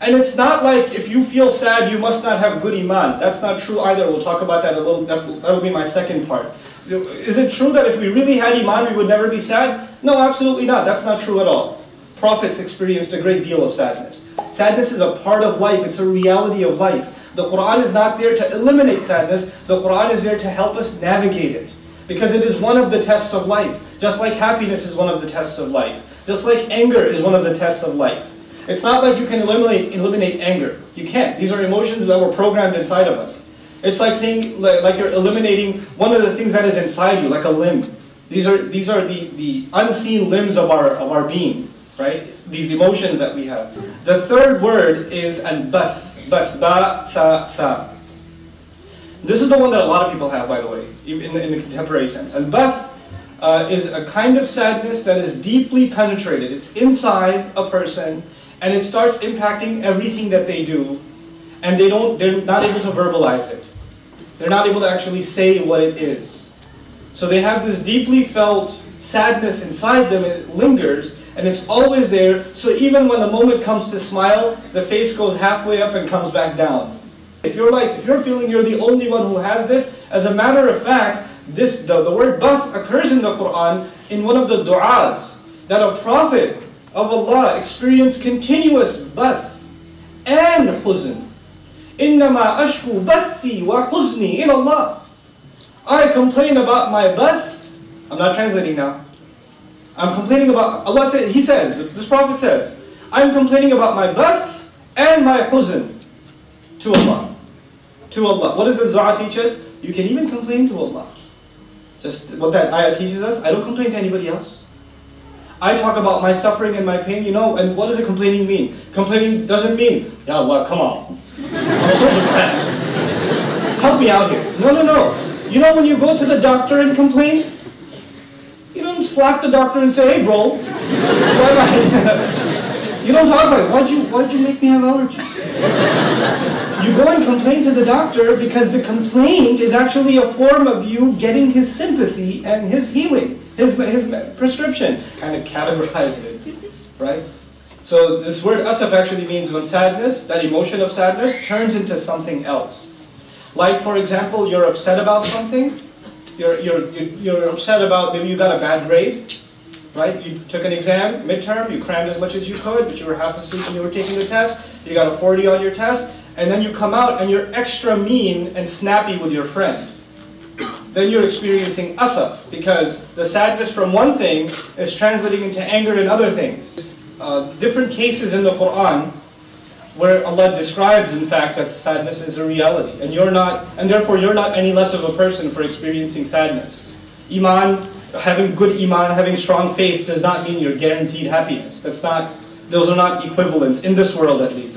And it's not like if you feel sad, you must not have good iman. That's not true either. We'll talk about that a little. That'll be my second part. Is it true that if we really had iman, we would never be sad? No, absolutely not. That's not true at all. Prophets experienced a great deal of sadness. Sadness is a part of life. It's a reality of life. The Quran is not there to eliminate sadness. The Quran is there to help us navigate it. Because it is one of the tests of life. Just like happiness is one of the tests of life. Just like anger is one of the tests of life. It's not like you can eliminate, eliminate anger. You can't. These are emotions that were programmed inside of us. It's like saying, like, like you're eliminating one of the things that is inside you, like a limb. These are, these are the, the unseen limbs of our, of our being, right? These emotions that we have. The third word is al-bath. Bath, ba, tha, tha. This is the one that a lot of people have, by the way, in, in the contemporary sense. Al-bath uh, is a kind of sadness that is deeply penetrated. It's inside a person, and it starts impacting everything that they do, and they don't, they're not able to verbalize it. They're not able to actually say what it is. So they have this deeply felt sadness inside them, it lingers, and it's always there. So even when the moment comes to smile, the face goes halfway up and comes back down. If you're like, if you're feeling you're the only one who has this, as a matter of fact, this the, the word bath occurs in the Quran in one of the du'as that a prophet of Allah experienced continuous bath and huzn. إنما أشكو بثي وحزني إلى Allah. I complain about my bath. I'm not translating now. I'm complaining about, Allah says, He says, this Prophet says, I'm complaining about my bath and my huzn to Allah. To Allah. What does the Zara teach us? You can even complain to Allah. Just what that ayah teaches us, I don't complain to anybody else. I talk about my suffering and my pain, you know, and what does the complaining mean? Complaining doesn't mean, Ya Allah, come on. I'm so depressed. Help me out here. No, no, no. You know when you go to the doctor and complain? You don't slap the doctor and say, hey bro, you don't talk about it. Why'd you, why'd you make me have allergies? You go and complain to the doctor because the complaint is actually a form of you getting his sympathy and his healing, his, his prescription. Kind of categorized it, right? So this word asaf actually means when sadness, that emotion of sadness, turns into something else. Like, for example, you're upset about something, you're, you're, you're upset about maybe you got a bad grade, right? You took an exam, midterm, you crammed as much as you could, but you were half asleep when you were taking the test, you got a 40 on your test, and then you come out and you're extra mean and snappy with your friend. Then you're experiencing asaf, because the sadness from one thing is translating into anger in other things. Uh, different cases in the Quran where Allah describes, in fact, that sadness is a reality. And you're not, and therefore you're not any less of a person for experiencing sadness. Iman, having good iman, having strong faith does not mean you're guaranteed happiness. That's not, those are not equivalents, in this world at least.